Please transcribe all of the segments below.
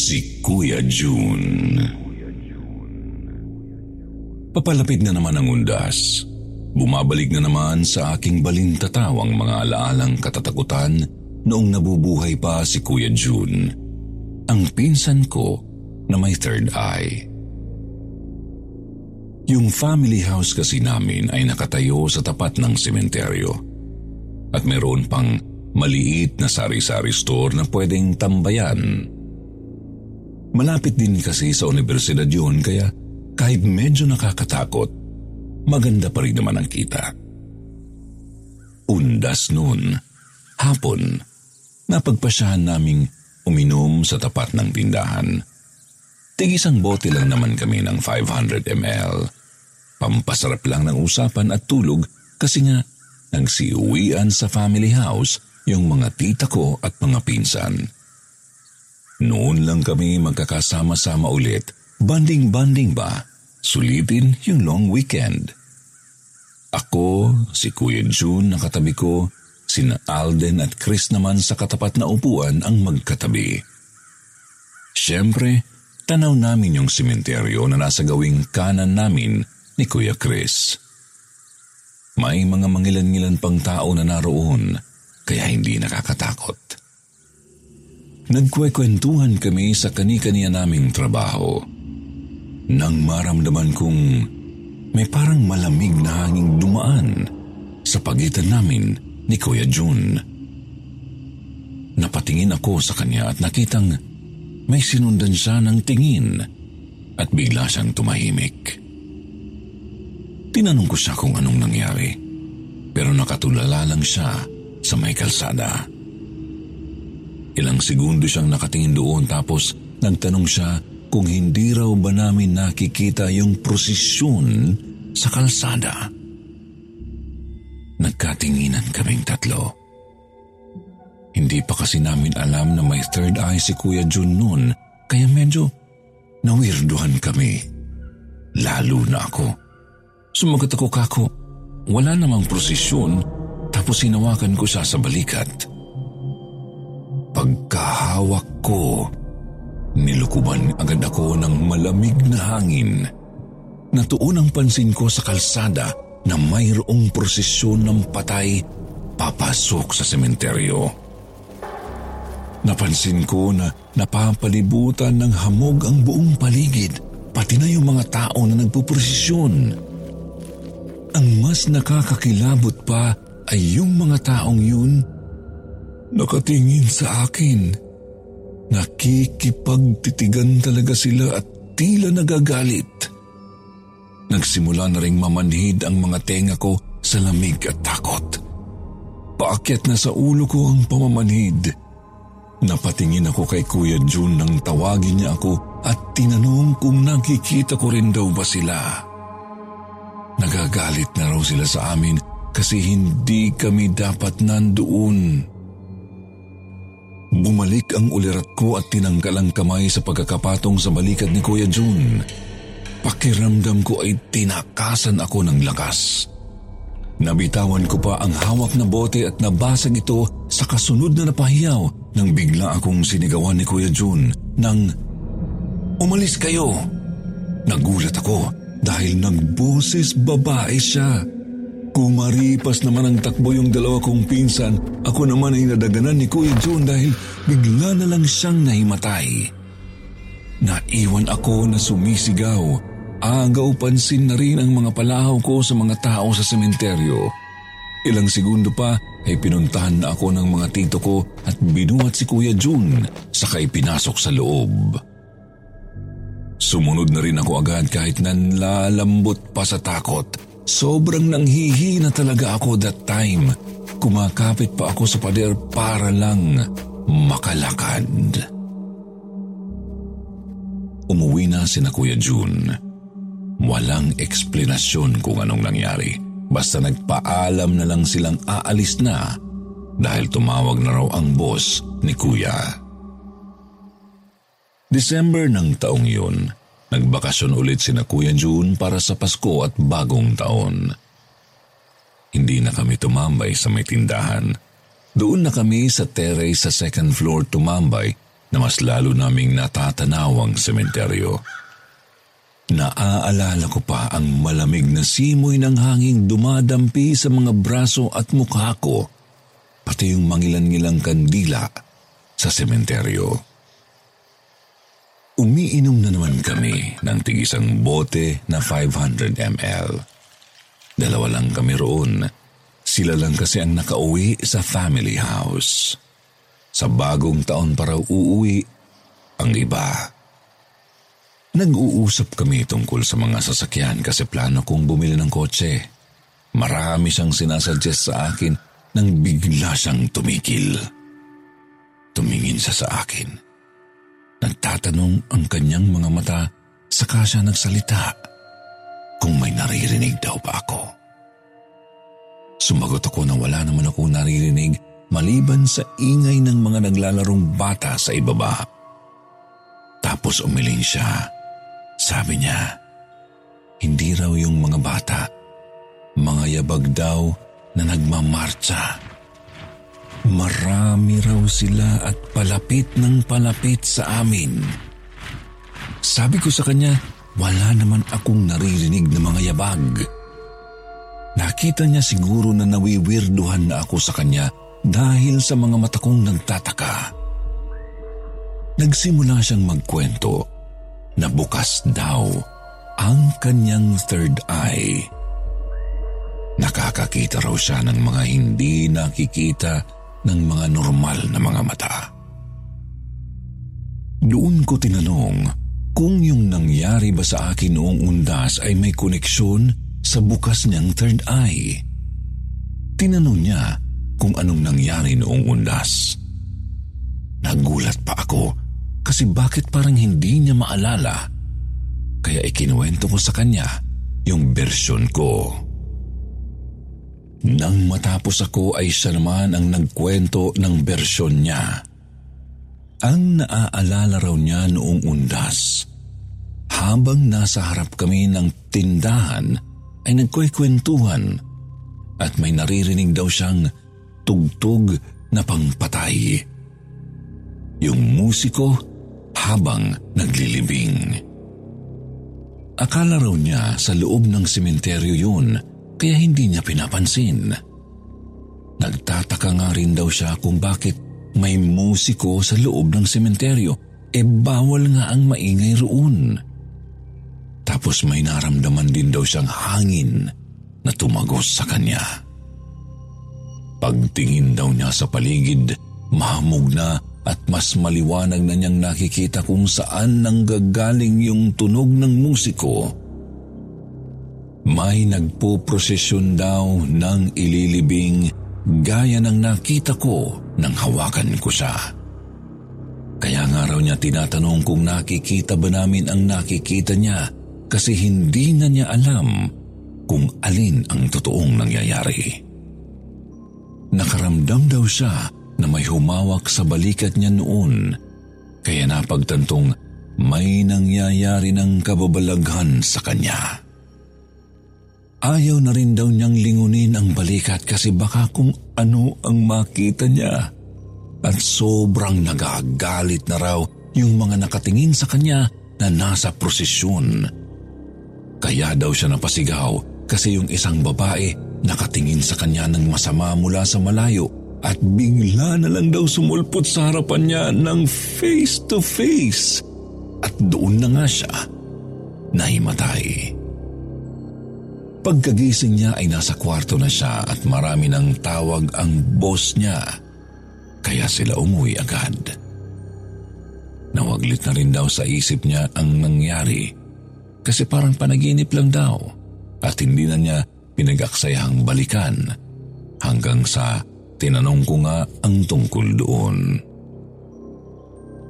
Si Kuya June. Papalapit na naman ang undas. Bumabalik na naman sa aking balintatawang mga alaalang katatakutan noong nabubuhay pa si Kuya June. Ang pinsan ko na may third eye. Yung family house kasi namin ay nakatayo sa tapat ng sementeryo. At meron pang maliit na sari-sari store na pwedeng tambayan. Malapit din kasi sa universidad yun kaya kahit medyo nakakatakot, maganda pa rin naman ang kita. Undas noon, hapon, napagpasyahan naming uminom sa tapat ng tindahan. Tigisang bote lang naman kami ng 500 ml. Pampasarap lang ng usapan at tulog kasi nga nagsiuwian sa family house yung mga tita ko at mga pinsan. Noon lang kami magkakasama-sama ulit, banding-banding ba, sulitin yung long weekend. Ako, si Kuya June na katabi ko, sina Alden at Chris naman sa katapat na upuan ang magkatabi. Siyempre, tanaw namin yung simenteryo na nasa gawing kanan namin ni Kuya Chris. May mga mangilan-ngilan pang tao na naroon, kaya hindi nakakatakot. Nagkwekwentuhan kami sa kani-kaniya naming trabaho. Nang maramdaman kong may parang malamig na hanging dumaan sa pagitan namin ni Kuya June. Napatingin ako sa kanya at nakitang may sinundan siya ng tingin at bigla siyang tumahimik. Tinanong ko siya kung anong nangyari pero nakatulala lang siya sa may kalsada. Ilang segundo siyang nakatingin doon tapos nagtanong siya kung hindi raw ba namin nakikita yung prosesyon sa kalsada. Nagkatinginan kaming tatlo. Hindi pa kasi namin alam na may third eye si Kuya Jun noon kaya medyo nawirduhan kami. Lalo na ako. Sumagot ako kako, wala namang prosesyon tapos hinawakan ko siya sa balikat. Pagkahawak ko, nilukuban agad ako ng malamig na hangin. Natuon ang pansin ko sa kalsada na mayroong prosesyon ng patay papasok sa sementeryo. Napansin ko na napapalibutan ng hamog ang buong paligid, pati na yung mga tao na nagpuprosesyon. Ang mas nakakakilabot pa ay yung mga taong yun nakatingin sa akin. Nakikipagtitigan talaga sila at tila nagagalit. Nagsimula na ring mamanhid ang mga tenga ko sa lamig at takot. Paakyat na sa ulo ko ang pamamanhid. Napatingin ako kay Kuya June nang tawagin niya ako at tinanong kung nakikita ko rin daw ba sila. Nagagalit na raw sila sa amin kasi hindi kami dapat nandoon. Bumalik ang ulirat ko at tinanggal ang kamay sa pagkakapatong sa balikat ni Kuya June. Pakiramdam ko ay tinakasan ako ng lakas. Nabitawan ko pa ang hawak na bote at nabasag ito sa kasunod na napahiyaw nang bigla akong sinigawan ni Kuya June nang Umalis kayo! Nagulat ako dahil nagboses babae siya. Kumaripas naman ang takbo yung dalawa kong pinsan, ako naman ay nadaganan ni Kuya June dahil bigla na lang siyang nahimatay. Naiwan ako na sumisigaw. Agaw pansin na rin ang mga palahaw ko sa mga tao sa sementeryo. Ilang segundo pa ay pinuntahan na ako ng mga tito ko at binuhat si Kuya June sakay pinasok sa loob. Sumunod na rin ako agad kahit nanlalambot pa sa takot. Sobrang nanghihi na talaga ako that time. Kumakapit pa ako sa pader para lang makalakad. Umuwi na si na Kuya June. Walang eksplenasyon kung anong nangyari. Basta nagpaalam na lang silang aalis na dahil tumawag na raw ang boss ni Kuya. December ng taong yun, nagbakasyon ulit si na Kuya June para sa Pasko at bagong taon. Hindi na kami tumambay sa may tindahan. Doon na kami sa terrace sa second floor tumambay na mas lalo naming natatanawang sementeryo. Naaalala ko pa ang malamig na simoy ng hanging dumadampi sa mga braso at mukha ko, pati yung mangilan-ngilang kandila sa sementeryo. Umiinom na naman kami ng tigisang bote na 500 ml. Dalawa lang kami roon. Sila lang kasi ang nakauwi sa family house. Sa bagong taon para uuwi ang iba. Nag-uusap kami tungkol sa mga sasakyan kasi plano kong bumili ng kotse. Marami siyang sinasuggest sa akin nang bigla siyang tumigil. Tumingin siya sa akin. Nagtatanong ang kanyang mga mata saka siya nagsalita kung may naririnig daw ba ako. Sumagot ako na wala naman ako naririnig maliban sa ingay ng mga naglalarong bata sa ibaba. Tapos umiling siya sabi niya, hindi raw yung mga bata, mga yabag daw na nagmamarcha. Marami raw sila at palapit ng palapit sa amin. Sabi ko sa kanya, wala naman akong naririnig na mga yabag. Nakita niya siguro na nawiwirduhan na ako sa kanya dahil sa mga mata kong nagtataka. Nagsimula siyang magkwento na bukas daw ang kanyang third eye. Nakakakita raw siya ng mga hindi nakikita ng mga normal na mga mata. Doon ko tinanong kung yung nangyari ba sa akin noong undas ay may koneksyon sa bukas niyang third eye. Tinanong niya kung anong nangyari noong undas. Nagulat pa ako kasi bakit parang hindi niya maalala? Kaya ikinuwento ko sa kanya yung bersyon ko. Nang matapos ako ay siya naman ang nagkwento ng bersyon niya. Ang naaalala raw niya noong undas. Habang nasa harap kami ng tindahan ay nagkwekwentuhan at may naririnig daw siyang tugtog na pangpatay. Yung musiko habang naglilibing. Akala raw niya sa loob ng sementeryo yun kaya hindi niya pinapansin. Nagtataka nga rin daw siya kung bakit may musiko sa loob ng sementeryo e bawal nga ang maingay roon. Tapos may naramdaman din daw siyang hangin na tumagos sa kanya. Pagtingin daw niya sa paligid, mahamog na at mas maliwanag na niyang nakikita kung saan nanggagaling yung tunog ng musiko. May nagpo-prosesyon daw ng ililibing gaya ng nakita ko nang hawakan ko siya. Kaya nga raw niya tinatanong kung nakikita ba namin ang nakikita niya kasi hindi na niya alam kung alin ang totoong nangyayari. Nakaramdam daw siya na may humawak sa balikat niya noon kaya napagtantong may nangyayari ng kababalaghan sa kanya. Ayaw na rin daw niyang lingunin ang balikat kasi baka kung ano ang makita niya. At sobrang nagagalit na raw yung mga nakatingin sa kanya na nasa prosesyon. Kaya daw siya napasigaw kasi yung isang babae nakatingin sa kanya ng masama mula sa malayo at bigla na lang daw sumulpot sa harapan niya ng face to face at doon na nga siya nahimatay. Pagkagising niya ay nasa kwarto na siya at marami ng tawag ang boss niya kaya sila umuwi agad. Nawaglit na rin daw sa isip niya ang nangyari kasi parang panaginip lang daw at hindi na niya pinag-aksayahang balikan hanggang sa tinanong ko nga ang tungkol doon.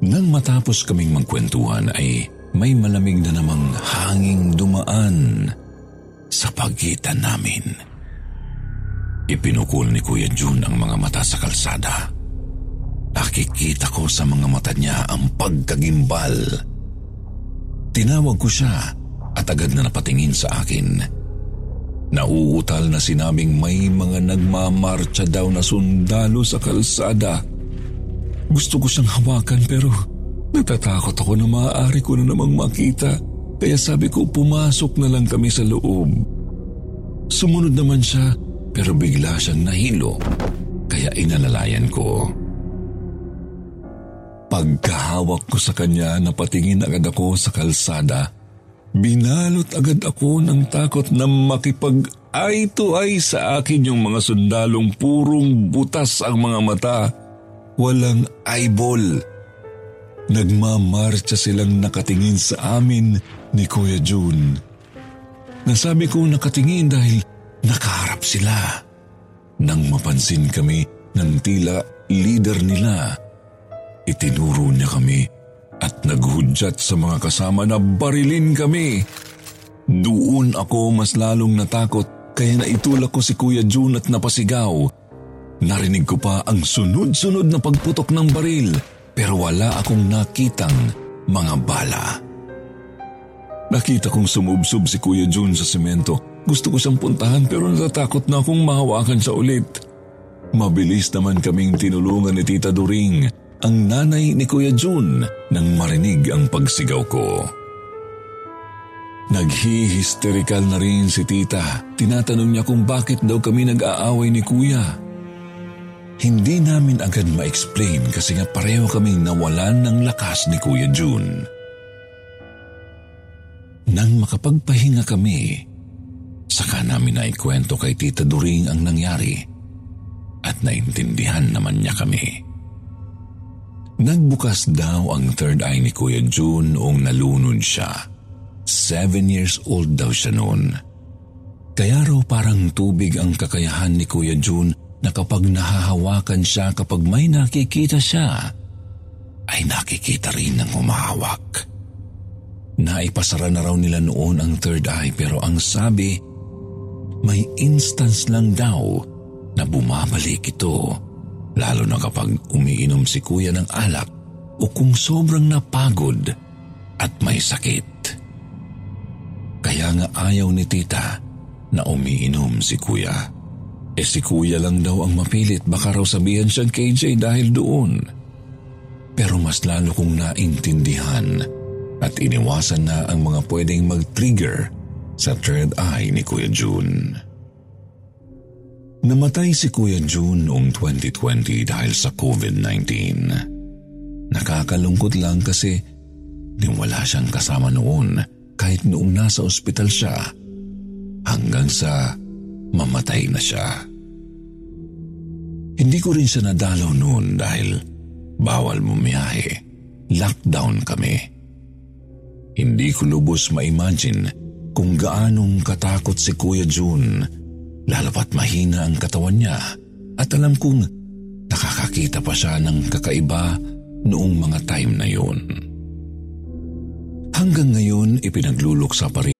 Nang matapos kaming magkwentuhan ay may malamig na namang hanging dumaan sa pagitan namin. Ipinukul ni Kuya Jun ang mga mata sa kalsada. Nakikita ko sa mga mata niya ang pagkagimbal. Tinawag ko siya at agad na napatingin sa akin. Nauutal na sinabing may mga nagmamarcha daw na sundalo sa kalsada. Gusto ko siyang hawakan pero natatakot ako na maaari ko na namang makita. Kaya sabi ko pumasok na lang kami sa loob. Sumunod naman siya pero bigla siyang nahilo kaya inalalayan ko. Pagkahawak ko sa kanya napatingin agad ako sa kalsada. Binalot agad ako ng takot na makipag ay to ay sa akin yung mga sundalong purong butas ang mga mata walang eyeball. Nagmamarcha silang nakatingin sa amin ni Kuya June. Nasabi ko nakatingin dahil nakaharap sila. Nang mapansin kami ng tila leader nila, itinuro niya kami at naghudyat sa mga kasama na barilin kami. Doon ako mas lalong natakot kaya naitulak ko si Kuya June at napasigaw Narinig ko pa ang sunod-sunod na pagputok ng baril pero wala akong nakitang mga bala. Nakita kong sumubsob si Kuya Jun sa semento. Gusto ko siyang puntahan pero natatakot na akong mahawakan sa ulit. Mabilis naman kaming tinulungan ni Tita During, ang nanay ni Kuya Jun, nang marinig ang pagsigaw ko. Naghihisterikal na rin si Tita. Tinatanong niya kung bakit daw kami nag-aaway ni Kuya. Hindi namin agad ma-explain kasi nga pareho kaming nawalan ng lakas ni Kuya June. Nang makapagpahinga kami, saka namin na ikwento kay Tita During ang nangyari at naintindihan naman niya kami. Nagbukas daw ang third eye ni Kuya June noong nalunod siya. Seven years old daw siya noon. Kaya raw parang tubig ang kakayahan ni Kuya June na kapag nahahawakan siya kapag may nakikita siya, ay nakikita rin ng humahawak. Naipasara na raw nila noon ang third eye pero ang sabi, may instance lang daw na bumabalik ito lalo na kapag umiinom si kuya ng alak o kung sobrang napagod at may sakit. Kaya nga ayaw ni tita na umiinom si kuya. Eh si kuya lang daw ang mapilit baka raw sabihan siyang KJ dahil doon. Pero mas lalo kong naintindihan at iniwasan na ang mga pwedeng mag-trigger sa third eye ni Kuya June. Namatay si Kuya June noong 2020 dahil sa COVID-19. Nakakalungkot lang kasi niwala siyang kasama noon kahit noong nasa ospital siya hanggang sa mamatay na siya. Hindi ko rin siya nadalaw noon dahil bawal bumiyahe. Lockdown kami. Hindi ko lubos ma-imagine kung gaanong katakot si Kuya June lalo mahina ang katawan niya at alam kong nakakakita pa siya ng kakaiba noong mga time na yun. Hanggang ngayon ipinagluluksa pa rin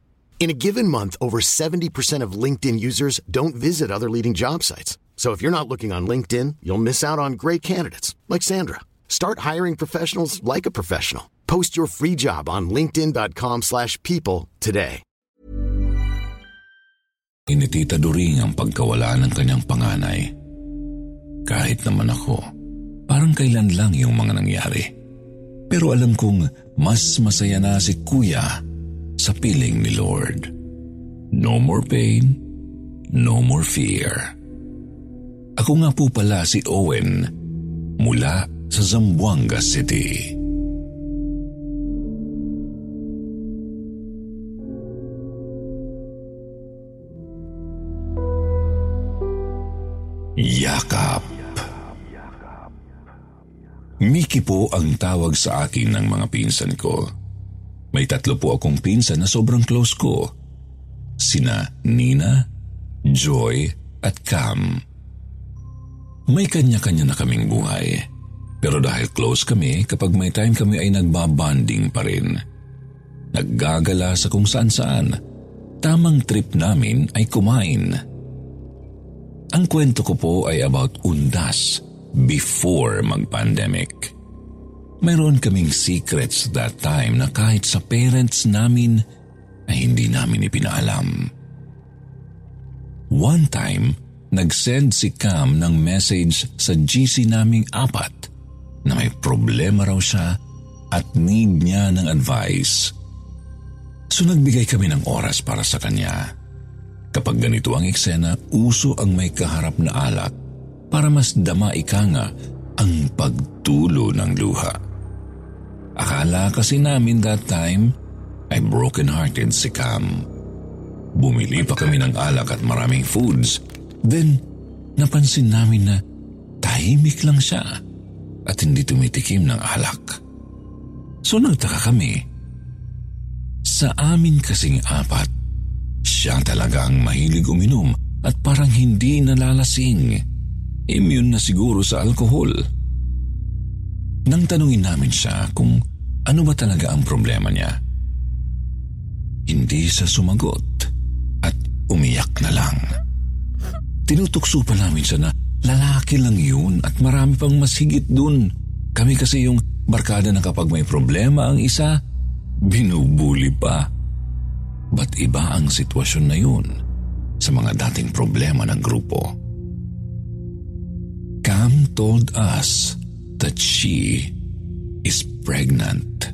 In a given month, over 70% of LinkedIn users don't visit other leading job sites. So if you're not looking on LinkedIn, you'll miss out on great candidates like Sandra. Start hiring professionals like a professional. Post your free job on linkedin.com/people today. ni Tita During ang pagkawala ng kanyang panganay. Kahit naman ako, parang kailan lang yung mga nangyari. Pero alam kong mas masaya na si Kuya sa piling ni Lord. No more pain, no more fear. Ako nga po pala si Owen mula sa Zamboanga City. Yakap Miki po ang tawag sa akin ng mga pinsan ko. May tatlo po akong pinsan na sobrang close ko. Sina Nina, Joy at Cam. May kanya-kanya na kaming buhay. Pero dahil close kami, kapag may time kami ay nagbabanding pa rin. Naggagala sa kung saan-saan. Tamang trip namin ay kumain. Ang kwento ko po ay about undas before mag-pandemic. Mayroon kaming secrets that time na kahit sa parents namin ay hindi namin ipinaalam. One time, nag-send si Cam ng message sa GC naming apat na may problema raw siya at need niya ng advice. So nagbigay kami ng oras para sa kanya. Kapag ganito ang eksena, uso ang may kaharap na alak para mas dama ika nga ang pagtulo ng luha. Akala kasi namin that time ay broken-hearted si Cam. Bumili pa kami ng alak at maraming foods. Then, napansin namin na tahimik lang siya at hindi tumitikim ng alak. So nagtaka kami. Sa amin kasing apat, siya talaga ang mahilig uminom at parang hindi nalalasing immune na siguro sa alkohol. Nang tanungin namin siya kung ano ba talaga ang problema niya. Hindi siya sumagot at umiyak na lang. Tinutukso pa namin siya na lalaki lang yun at marami pang mas higit dun. Kami kasi yung barkada na kapag may problema ang isa, binubuli pa. Ba't iba ang sitwasyon na yun sa mga dating problema ng grupo? Cam told us that she is pregnant.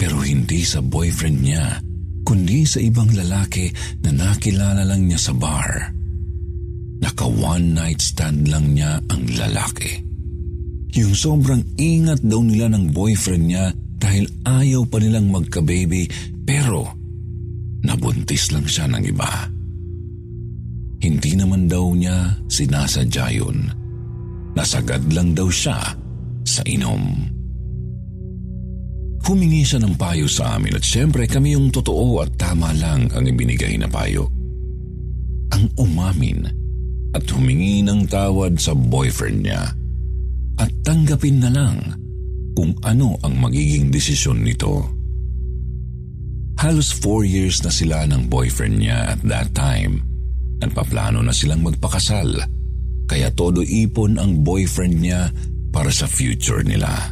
Pero hindi sa boyfriend niya, kundi sa ibang lalaki na nakilala lang niya sa bar. Naka one night stand lang niya ang lalaki. Yung sobrang ingat daw nila ng boyfriend niya dahil ayaw pa nilang magka-baby pero nabuntis lang siya ng iba. Hindi naman daw niya sinasadya yun. Nasagad lang daw siya sa inom. Humingi siya ng payo sa amin at syempre kami yung totoo at tama lang ang ibinigay na payo. Ang umamin at humingi ng tawad sa boyfriend niya at tanggapin na lang kung ano ang magiging desisyon nito. Halos four years na sila ng boyfriend niya at that time Nagpaplano na silang magpakasal, kaya todo ipon ang boyfriend niya para sa future nila.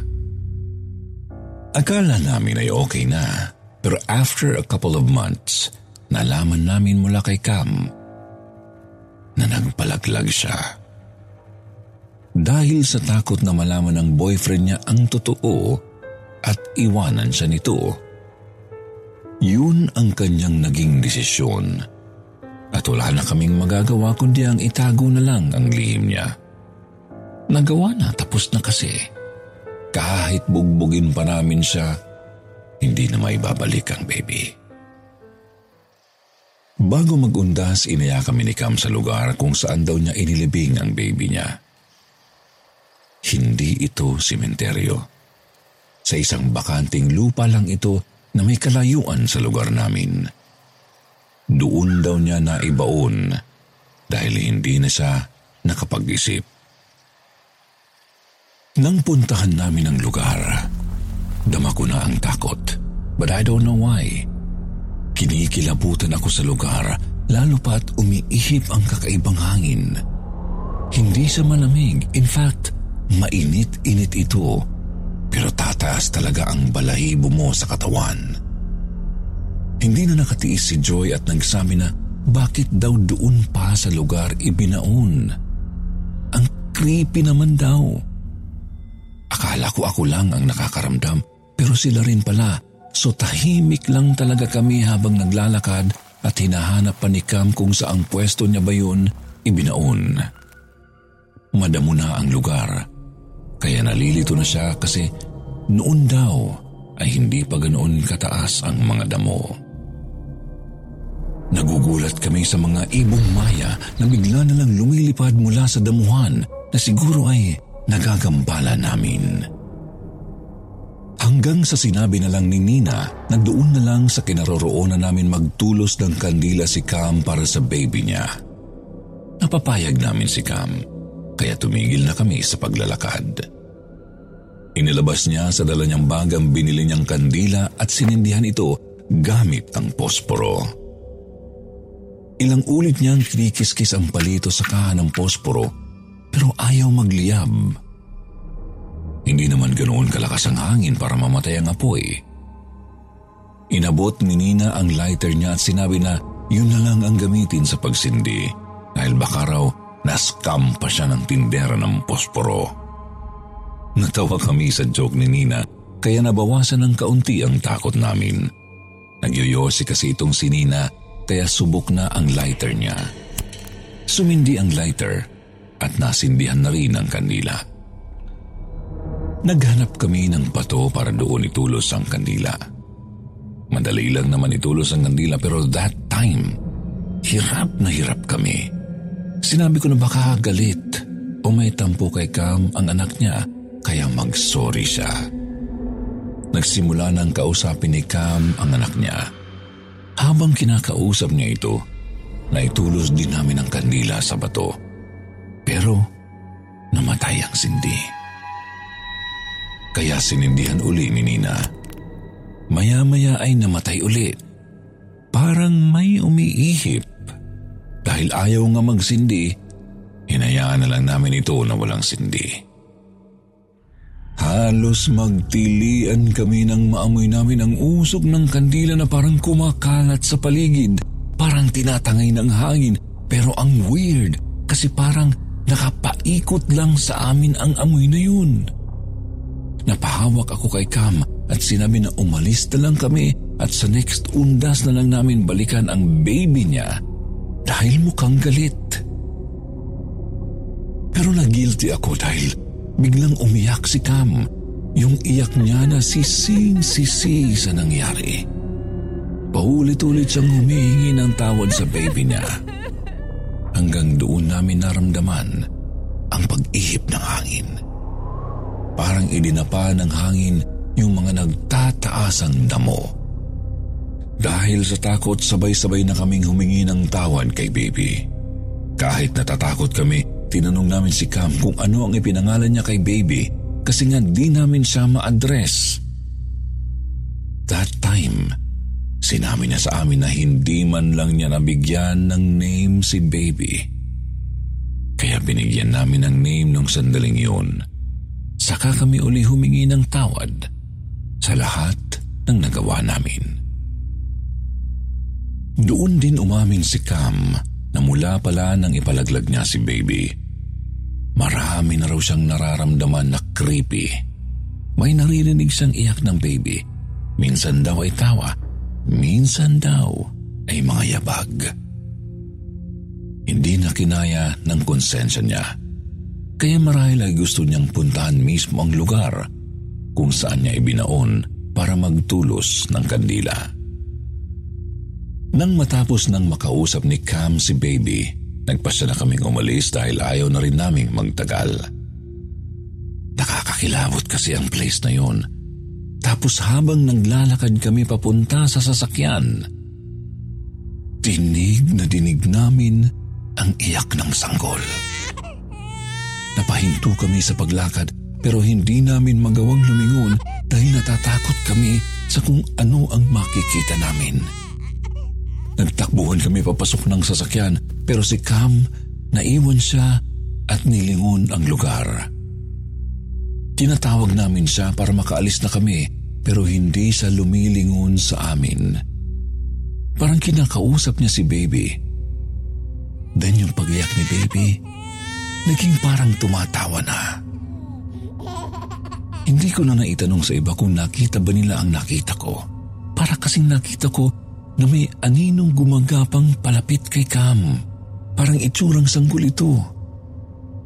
Akala namin ay okay na, pero after a couple of months, nalaman namin mula kay Cam na nagpalaglag siya. Dahil sa takot na malaman ng boyfriend niya ang totoo at iwanan siya nito, yun ang kanyang naging desisyon at wala na kaming magagawa kundi ang itago na lang ang lihim niya. Nagawa na, tapos na kasi. Kahit bugbugin pa namin siya, hindi na may babalik ang baby. Bago magundas, inaya kami ni Cam sa lugar kung saan daw niya inilibing ang baby niya. Hindi ito simenteryo. Sa isang bakanting lupa lang ito na may kalayuan sa lugar namin. Doon daw niya naibaon dahil hindi na siya nakapag-isip. Nang puntahan namin ang lugar, dama ko na ang takot. But I don't know why. Kinikilabutan ako sa lugar lalo pa't umiihip ang kakaibang hangin. Hindi sa malamig. In fact, mainit-init ito. Pero tataas talaga ang balahibo mo sa katawan. Hindi na nakatiis si Joy at nagsabi na bakit daw doon pa sa lugar ibinaon? Ang creepy naman daw. Akala ko ako lang ang nakakaramdam pero sila rin pala. So tahimik lang talaga kami habang naglalakad at hinahanap pa ni Cam kung saang pwesto niya ba yun ibinaon. Madamo na ang lugar. Kaya nalilito na siya kasi noon daw ay hindi pa ganoon kataas ang mga damo. Nagugulat kami sa mga ibong maya na bigla na lang lumilipad mula sa damuhan na siguro ay nagagambala namin. Hanggang sa sinabi na lang ni Nina na doon na lang sa kinaroroonan namin magtulos ng kandila si Cam para sa baby niya. Napapayag namin si Cam, kaya tumigil na kami sa paglalakad. Inilabas niya sa dala niyang bag ang binili niyang kandila at sinindihan ito gamit ang posporo. Ilang ulit niyang kinikiskis ang palito sa kahan ng posporo pero ayaw magliyab. Hindi naman ganoon kalakas ang hangin para mamatay ang apoy. Inabot ni Nina ang lighter niya at sinabi na yun na lang ang gamitin sa pagsindi dahil baka raw naskam pa siya ng tindera ng posporo. Natawa kami sa joke ni Nina kaya nabawasan ng kaunti ang takot namin. Nagyoyosi kasi itong si Nina kaya subok na ang lighter niya. Sumindi ang lighter at nasindihan na rin ang kandila. Naghanap kami ng pato para doon itulos ang kandila. Madali lang naman itulos ang kandila pero that time, hirap na hirap kami. Sinabi ko na baka galit o may tampo kay Cam ang anak niya kaya mag-sorry siya. Nagsimula nang kausapin ni Cam ang anak niya. Habang kinakausap niya ito, naitulos din namin ang kandila sa bato. Pero namatay ang sindi. Kaya sinindihan uli ni Nina. Maya-maya ay namatay uli. Parang may umiihip. Dahil ayaw nga magsindi, hinayaan na lang namin ito na walang sindi. Halos magtilian kami nang maamoy namin ang usok ng kandila na parang kumakalat sa paligid. Parang tinatangay ng hangin pero ang weird kasi parang nakapaikot lang sa amin ang amoy na yun. Napahawak ako kay Cam at sinabi na umalis na lang kami at sa next undas na lang namin balikan ang baby niya dahil mukhang galit. Pero na-guilty ako dahil biglang umiyak si Cam. Yung iyak niya na sising-sisi sa nangyari. Paulit-ulit siyang humihingi ng tawad sa baby niya. Hanggang doon namin naramdaman ang pag-ihip ng hangin. Parang idinapa ng hangin yung mga nagtataasang damo. Dahil sa takot, sabay-sabay na kaming humingi ng tawad kay baby. Kahit natatakot kami, Tinanong namin si Cam kung ano ang ipinangalan niya kay baby kasi nga di namin siya ma-address. That time, sinabi niya sa amin na hindi man lang niya nabigyan ng name si baby. Kaya binigyan namin ng name nung sandaling yun. Saka kami uli humingi ng tawad sa lahat ng nagawa namin. Doon din umamin si Cam na mula pala nang ipalaglag niya si baby. Marami na raw siyang nararamdaman na creepy. May naririnig siyang iyak ng baby. Minsan daw ay tawa, minsan daw ay mga yabag. Hindi na kinaya ng konsensya niya. Kaya marahil ay gusto niyang puntahan mismo ang lugar kung saan niya ibinaon para magtulos ng kandila. Nang matapos nang makausap ni Cam si baby, nagpasya na kaming umalis dahil ayaw na rin naming magtagal. Nakakakilabot kasi ang place na yon. Tapos habang naglalakad kami papunta sa sasakyan, dinig na dinig namin ang iyak ng sanggol. Napahinto kami sa paglakad pero hindi namin magawang lumingon dahil natatakot kami sa kung ano ang makikita namin. Nagtakbuhan kami papasok ng sasakyan pero si Cam naiwan siya at nilingon ang lugar. Tinatawag namin siya para makaalis na kami pero hindi siya lumilingon sa amin. Parang kinakausap niya si baby Then yung pagiyak ni baby, naging parang tumatawa na. Hindi ko na naitanong sa iba kung nakita ba nila ang nakita ko. Para kasing nakita ko na may aninong gumagapang palapit kay Cam. Parang itsurang sanggol ito.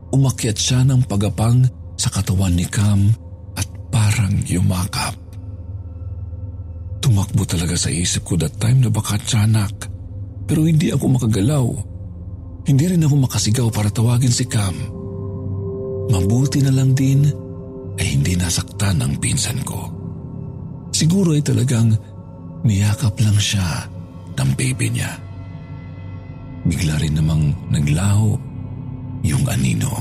Umakyat siya ng pagapang sa katawan ni Cam at parang yumakap. Tumakbo talaga sa isip ko that time na baka tiyanak. Pero hindi ako makagalaw. Hindi rin ako makasigaw para tawagin si Cam. Mabuti na lang din ay hindi nasaktan ang pinsan ko. Siguro ay talagang niyakap lang siya ng baby niya. Bigla rin namang naglaho yung anino.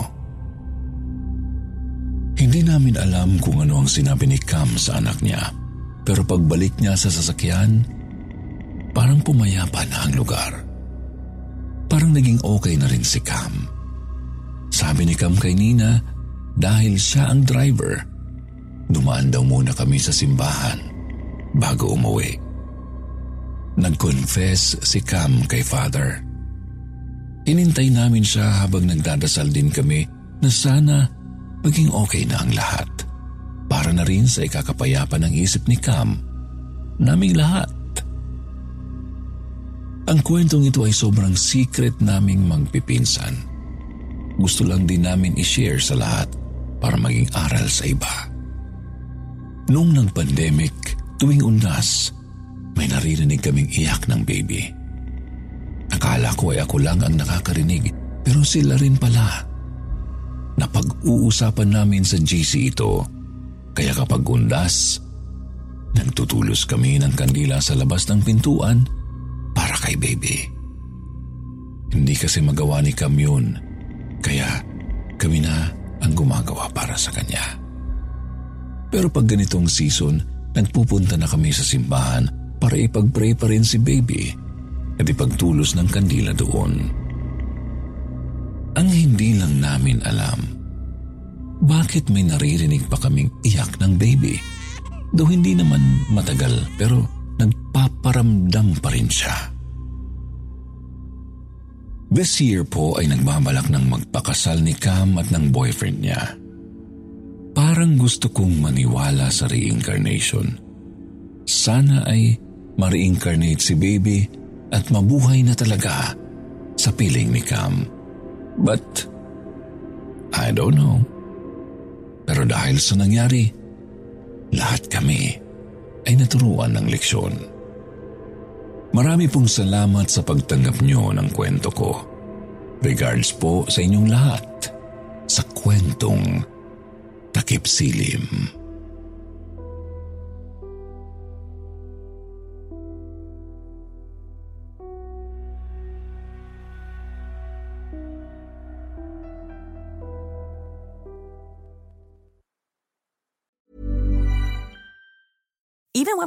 Hindi namin alam kung ano ang sinabi ni Cam sa anak niya. Pero pagbalik niya sa sasakyan, parang pumayapa na ang lugar. Parang naging okay na rin si Cam. Sabi ni Cam kay Nina dahil siya ang driver, dumaan daw muna kami sa simbahan bago umuwi. Nag-confess si Cam kay Father. Inintay namin siya habang nagdadasal din kami na sana maging okay na ang lahat. Para na rin sa ikakapayapa ng isip ni Cam, naming lahat. Ang kwentong ito ay sobrang secret naming magpipinsan. Gusto lang din namin i-share sa lahat para maging aral sa iba. Noong nang pandemic, tuwing undas, may naririnig kaming iyak ng baby. Akala ko ay ako lang ang nakakarinig pero sila rin pala. Napag-uusapan namin sa GC ito kaya kapag undas, nagtutulos kami ng kandila sa labas ng pintuan para kay baby. Hindi kasi magawa ni Cam yun, kaya kami na ang gumagawa para sa kanya. Pero pag ganitong season, nagpupunta na kami sa simbahan para ipag-pray pa rin si baby at ipagtulos ng kandila doon. Ang hindi lang namin alam, bakit may naririnig pa kaming iyak ng baby? Though hindi naman matagal pero nagpaparamdam pa rin siya. This year po ay nagbabalak ng magpakasal ni Cam at ng boyfriend niya. Parang gusto kong maniwala sa reincarnation. Sana ay ma-reincarnate si baby at mabuhay na talaga sa piling ni Cam. But, I don't know. Pero dahil sa nangyari, lahat kami ay naturuan ng leksyon. Marami pong salamat sa pagtanggap nyo ng kwento ko. Regards po sa inyong lahat sa kwentong Takip Silim.